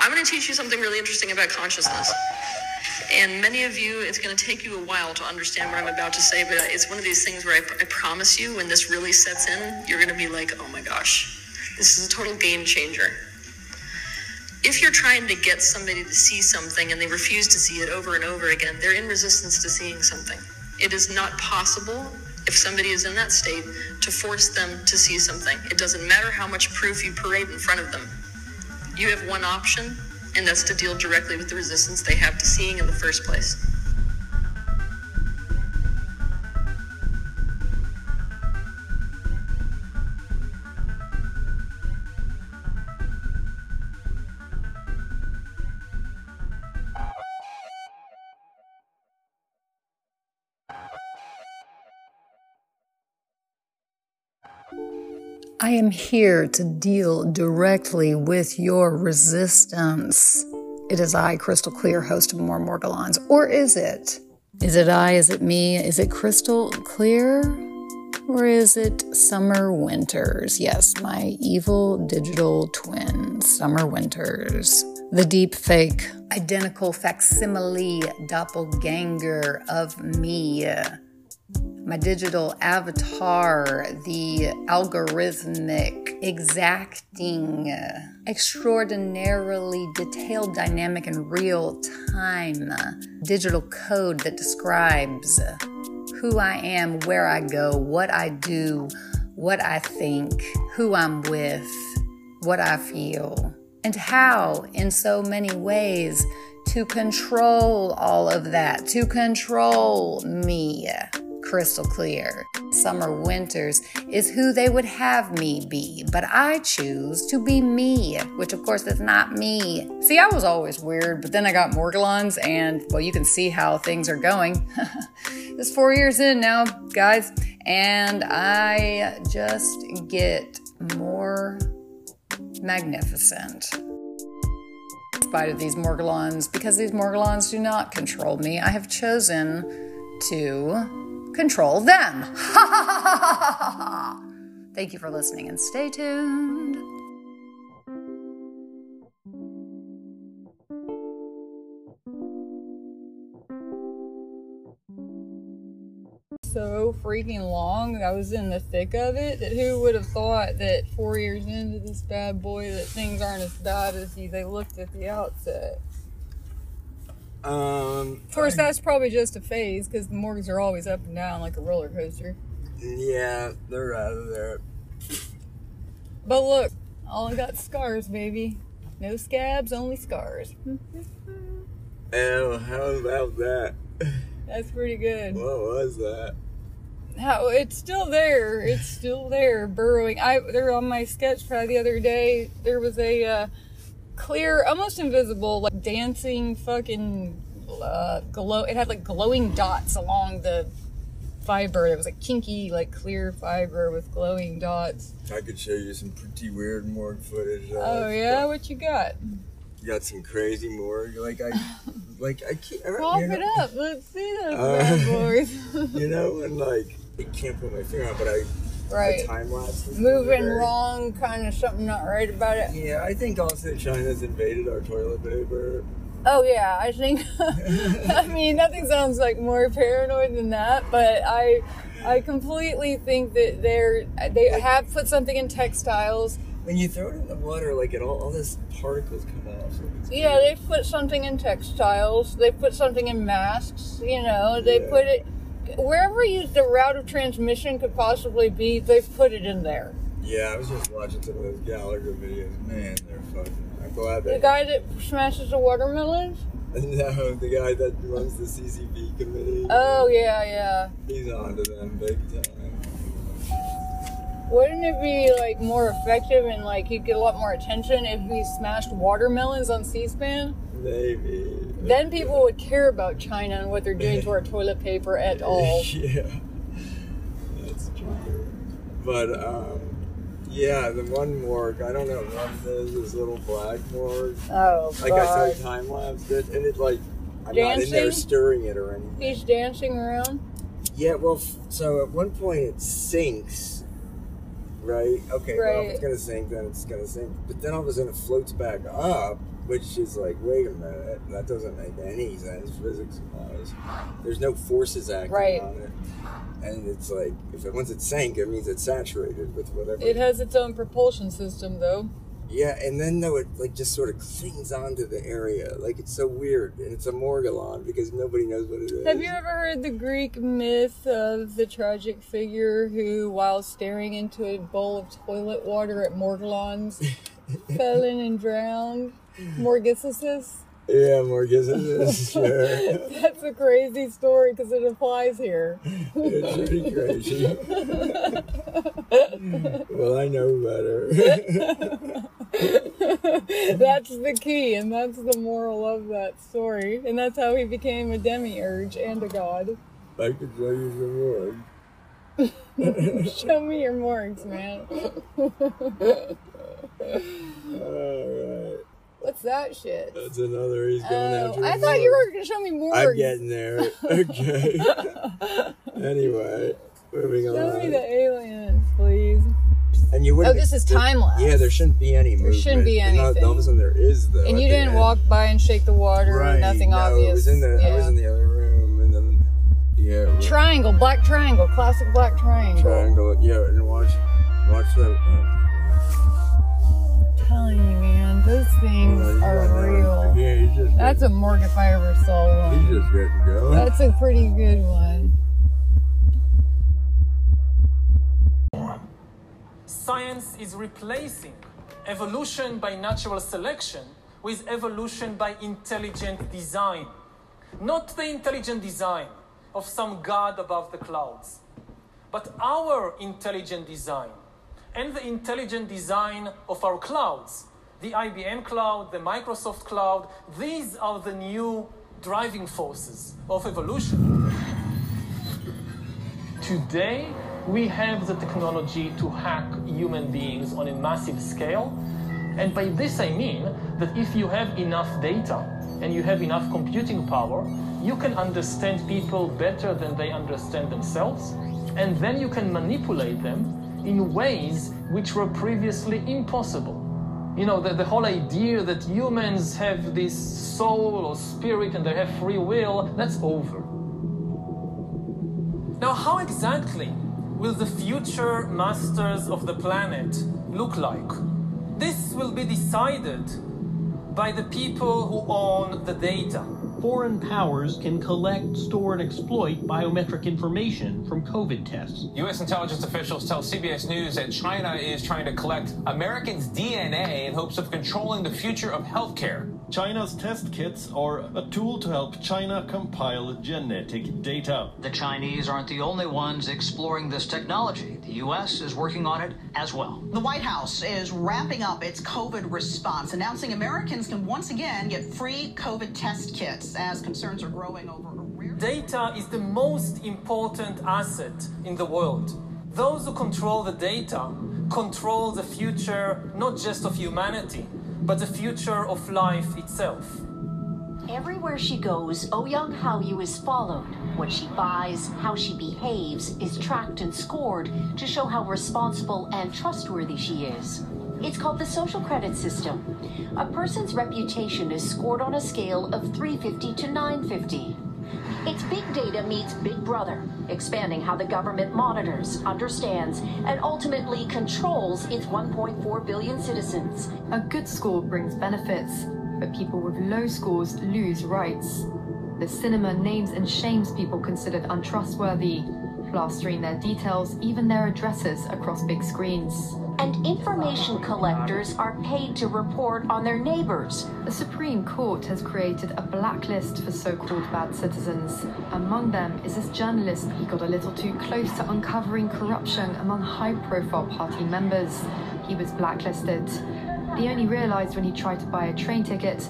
I'm going to teach you something really interesting about consciousness. And many of you, it's going to take you a while to understand what I'm about to say, but it's one of these things where I, I promise you, when this really sets in, you're going to be like, oh my gosh, this is a total game changer. If you're trying to get somebody to see something and they refuse to see it over and over again, they're in resistance to seeing something. It is not possible if somebody is in that state to force them to see something. It doesn't matter how much proof you parade in front of them. You have one option, and that's to deal directly with the resistance they have to seeing in the first place. I am here to deal directly with your resistance. It is I, Crystal Clear, host of More Morgellons. Or is it? Is it I? Is it me? Is it Crystal Clear? Or is it Summer Winters? Yes, my evil digital twin, Summer Winters. The deep fake, identical facsimile doppelganger of me my digital avatar, the algorithmic, exacting, extraordinarily detailed, dynamic, and real time digital code that describes who I am, where I go, what I do, what I think, who I'm with, what I feel, and how, in so many ways, to control all of that, to control me crystal clear. Summer Winters is who they would have me be, but I choose to be me, which of course is not me. See, I was always weird, but then I got Morgellons, and well, you can see how things are going. it's four years in now, guys, and I just get more magnificent spite of these Morgellons, because these Morgellons do not control me. I have chosen to control them. Thank you for listening and stay tuned. so freaking long. I was in the thick of it. That who would have thought that four years into this bad boy that things aren't as bad as they looked at the outset. Um, of course, that's probably just a phase because the mortgages are always up and down like a roller coaster. Yeah, they're out of there. But look, all I got scars, baby. No scabs, only scars. Oh, how about that? That's pretty good. What was that? How it's still there. It's still there, burrowing. I there on my sketch pad the other day. There was a. Uh, clear, almost invisible, like dancing fucking uh, glow. It had like glowing dots along the fiber. It was like kinky, like clear fiber with glowing dots. I could show you some pretty weird morgue footage. oh yeah, what you got? You got some crazy morgue. Like I, like I can't. Pop it up. Let's see those uh, bad boys. you know, and like I can't put my finger on, but I right. time. Moving wrong, kind of something not right about it. Yeah, I think also China's invaded our toilet paper. Oh yeah, I think. I mean, nothing sounds like more paranoid than that, but I, I completely think that they're they have put something in textiles. When you throw it in the water, like it all, all this particles come off. So yeah, they've put something in textiles. They put something in masks. You know, they yeah. put it wherever you, the route of transmission could possibly be, they've put it in there. Yeah, I was just watching some of those Gallagher videos. Man, they're fucking. I'm glad they. The guy that smashes the watermelons. No, the guy that runs the CCP committee. Oh yeah, yeah. He's on to them big time. Wouldn't it be like more effective and like he'd get a lot more attention if he smashed watermelons on C-SPAN? Maybe. Then people would care about China and what they're doing to our toilet paper at all. yeah, that's true. But um, yeah, the one morgue, I don't know what it is, this little black morgue. Oh, Like God. I said, time lapsed it, and it like I'm dancing? not in there stirring it or anything. He's dancing around. Yeah, well, so at one point it sinks right? Okay, well, if Right. it's gonna sink, then it's gonna sink. But then all of a sudden it floats back up, which is like, wait a minute, that doesn't make any sense physics wise. There's no forces acting Right. on it. And it's like, if it, once it sank, it means it's saturated with whatever. It has its own propulsion system, though. Yeah, and then though it like just sort of clings onto the area, like it's so weird, and it's a Morgellon because nobody knows what it is. Have you ever heard the Greek myth of the tragic figure who, while staring into a bowl of toilet water at Morgellons, fell in and drowned? Morgisis? Yeah, Morgellons, sure. That's a crazy story because it applies here. It's pretty crazy. well, I know better. That's the key, and that's the moral of that story. And that's how he became a demiurge and a god. I could tell you some more. Show me your morgs, man. All right, What's that shit? that's another. He's going Oh, after. I thought you were going to show me more. I'm getting there. Okay. anyway, moving Show me the aliens, please. And you wouldn't. Oh, this is time lapse. Yeah, there shouldn't be any movement. There shouldn't be And all- anything. All sudden, there is though. And you didn't end. walk by and shake the water, Right. nothing no, obvious. Was in the. I was in the other room, and then yeah. Triangle, black triangle, classic black triangle. triangle. Yeah, and watch, watch that. Uh, telling you, those things are right real. Yeah, he's just. That's a morgue if I ever saw He's one. just getting going. That's a pretty good one. Science is replacing evolution by natural selection with evolution by intelligent design. Not the intelligent design of some god above the clouds, but our intelligent design and the intelligent design of our clouds. The IBM cloud, the Microsoft cloud, these are the new driving forces of evolution. Today, we have the technology to hack human beings on a massive scale. And by this I mean that if you have enough data and you have enough computing power, you can understand people better than they understand themselves. And then you can manipulate them in ways which were previously impossible. You know, the, the whole idea that humans have this soul or spirit and they have free will, that's over. Now, how exactly will the future masters of the planet look like? This will be decided by the people who own the data. Foreign powers can collect, store, and exploit biometric information from COVID tests. U.S. intelligence officials tell CBS News that China is trying to collect Americans' DNA in hopes of controlling the future of healthcare. China's test kits are a tool to help China compile genetic data. The Chinese aren't the only ones exploring this technology. The U.S. is working on it as well. The White House is wrapping up its COVID response, announcing Americans can once again get free COVID test kits as concerns are growing over a rare. Data is the most important asset in the world. Those who control the data control the future not just of humanity, but the future of life itself. Everywhere she goes, Oh Young Hallyu is followed. What she buys, how she behaves, is tracked and scored to show how responsible and trustworthy she is. It's called the social credit system. A person's reputation is scored on a scale of 350 to 950. It's big data meets Big Brother, expanding how the government monitors, understands, and ultimately controls its 1.4 billion citizens. A good score brings benefits, but people with low scores lose rights. The cinema names and shames people considered untrustworthy, plastering their details, even their addresses, across big screens. And information collectors are paid to report on their neighbors. The Supreme Court has created a blacklist for so called bad citizens. Among them is this journalist he got a little too close to uncovering corruption among high profile party members. He was blacklisted. He only realized when he tried to buy a train ticket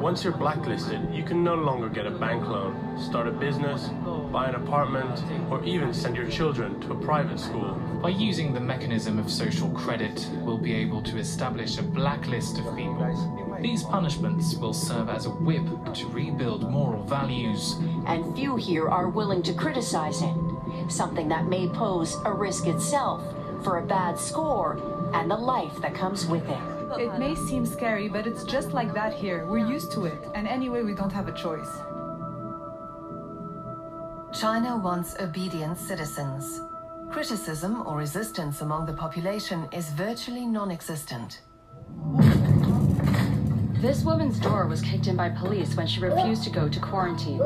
Once you're blacklisted, you can no longer get a bank loan, start a business, buy an apartment, or even send your children to a private school. By using the mechanism of social credit, we'll be able to establish a blacklist of people. These punishments will serve as a whip to rebuild moral values. And few here are willing to criticize it. Something that may pose a risk itself, for a bad score and the life that comes with it. It may seem scary, but it's just like that here. We're used to it, and anyway, we don't have a choice. China wants obedient citizens. Criticism or resistance among the population is virtually non existent. This woman's door was kicked in by police when she refused to go to quarantine.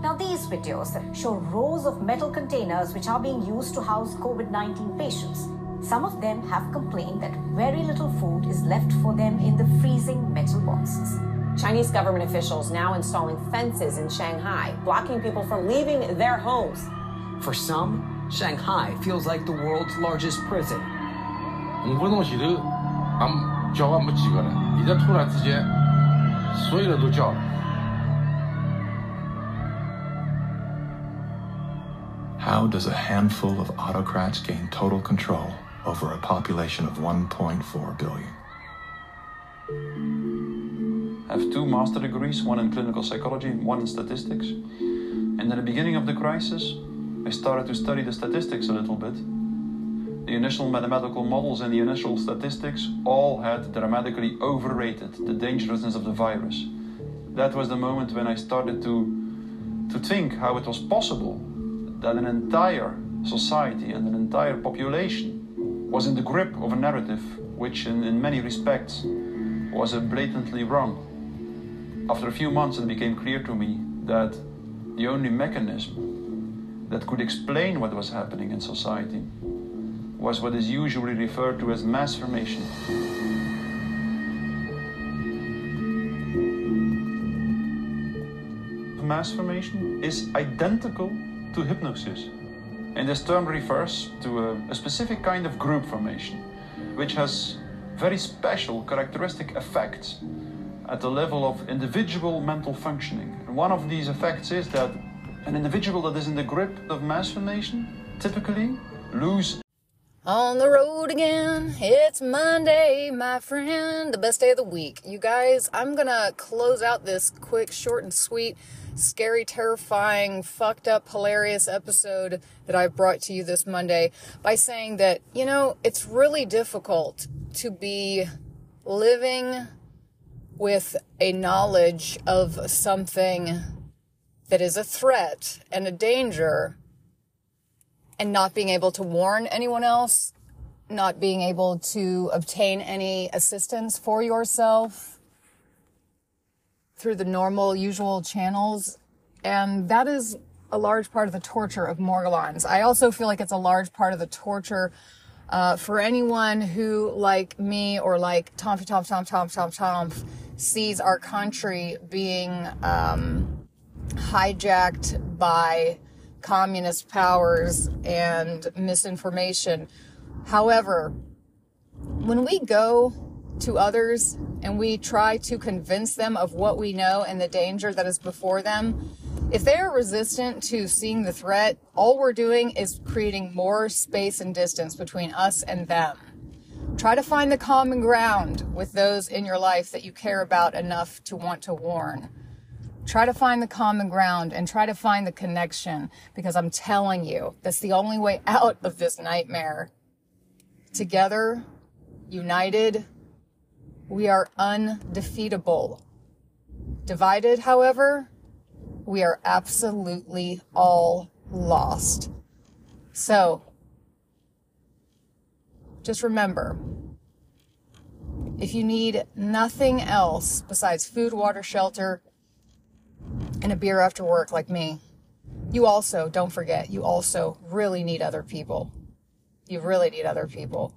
Now, these videos show rows of metal containers which are being used to house COVID 19 patients. Some of them have complained that very little food is left for them in the freezing metal boxes. Chinese government officials now installing fences in Shanghai, blocking people from leaving their homes. For some, Shanghai feels like the world's largest prison. 五分钟前头，俺叫也没几个了，现在突然之间，所有人都叫了。How does a handful of autocrats gain total control over a population of 1.4 billion? I have two master degrees, one in clinical psychology, one in statistics. And at the beginning of the crisis, I started to study the statistics a little bit. The initial mathematical models and the initial statistics all had dramatically overrated the dangerousness of the virus. That was the moment when I started to, to think how it was possible that an entire society and an entire population was in the grip of a narrative which, in, in many respects, was blatantly wrong. After a few months, it became clear to me that the only mechanism that could explain what was happening in society was what is usually referred to as mass formation. Mass formation is identical to hypnosis. And this term refers to a, a, specific kind of group formation, which has very special characteristic effects at the level of individual mental functioning. And one of these effects is that an individual that is in the grip of mass formation typically lose on the road again. It's Monday, my friend, the best day of the week. You guys, I'm gonna close out this quick, short, and sweet, scary, terrifying, fucked up, hilarious episode that I brought to you this Monday by saying that, you know, it's really difficult to be living with a knowledge of something that is a threat and a danger and not being able to warn anyone else, not being able to obtain any assistance for yourself through the normal, usual channels. And that is a large part of the torture of Morgellons. I also feel like it's a large part of the torture uh, for anyone who, like me or like Tom Tom Tom Tom Tom Tom, sees our country being um, hijacked by communist powers and misinformation. However, when we go to others and we try to convince them of what we know and the danger that is before them, if they are resistant to seeing the threat, all we're doing is creating more space and distance between us and them. Try to find the common ground with those in your life that you care about enough to want to warn. Try to find the common ground and try to find the connection because I'm telling you, that's the only way out of this nightmare. Together, united, we are undefeatable. Divided, however, we are absolutely all lost. So, just remember if you need nothing else besides food, water, shelter, and a beer after work like me, you also, don't forget, you also really need other people. You really need other people.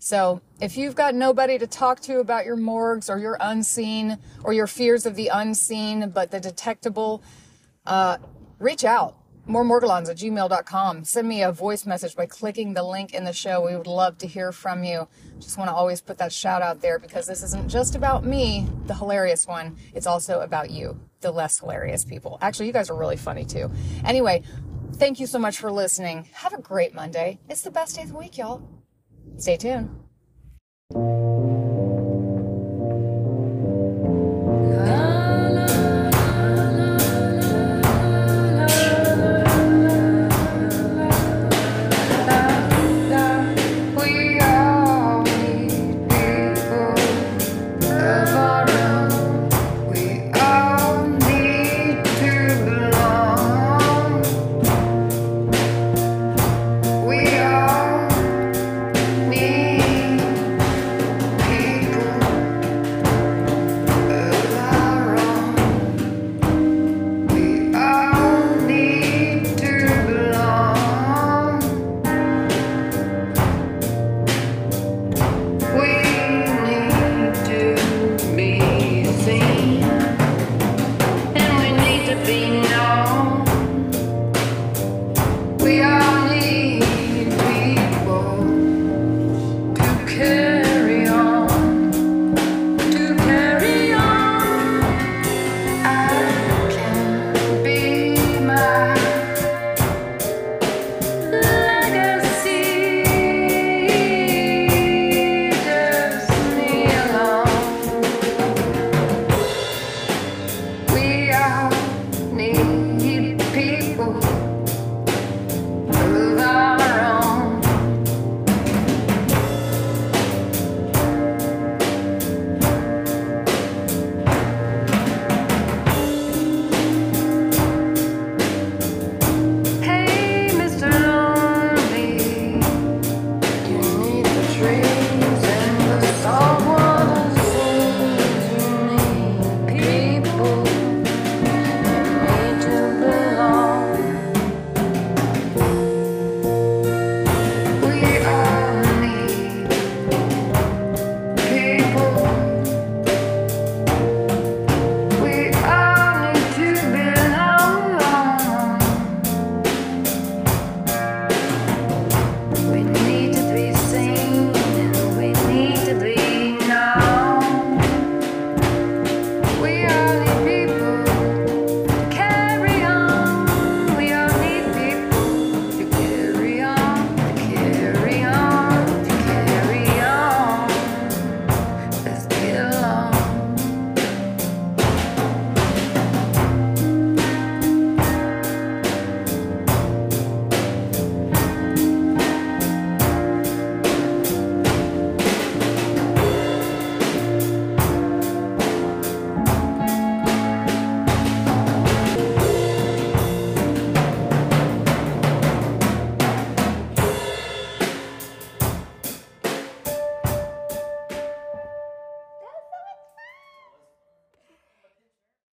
So if you've got nobody to talk to about your morgues or your unseen or your fears of the unseen but the detectable, uh, reach out. Moremorgellons at gmail.com. Send me a voice message by clicking the link in the show. We would love to hear from you. Just want to always put that shout out there because this isn't just about me, the hilarious one. It's also about you, the less hilarious people. Actually, you guys are really funny too. Anyway, thank you so much for listening. Have a great Monday. It's the best day of the week, y'all. Stay tuned.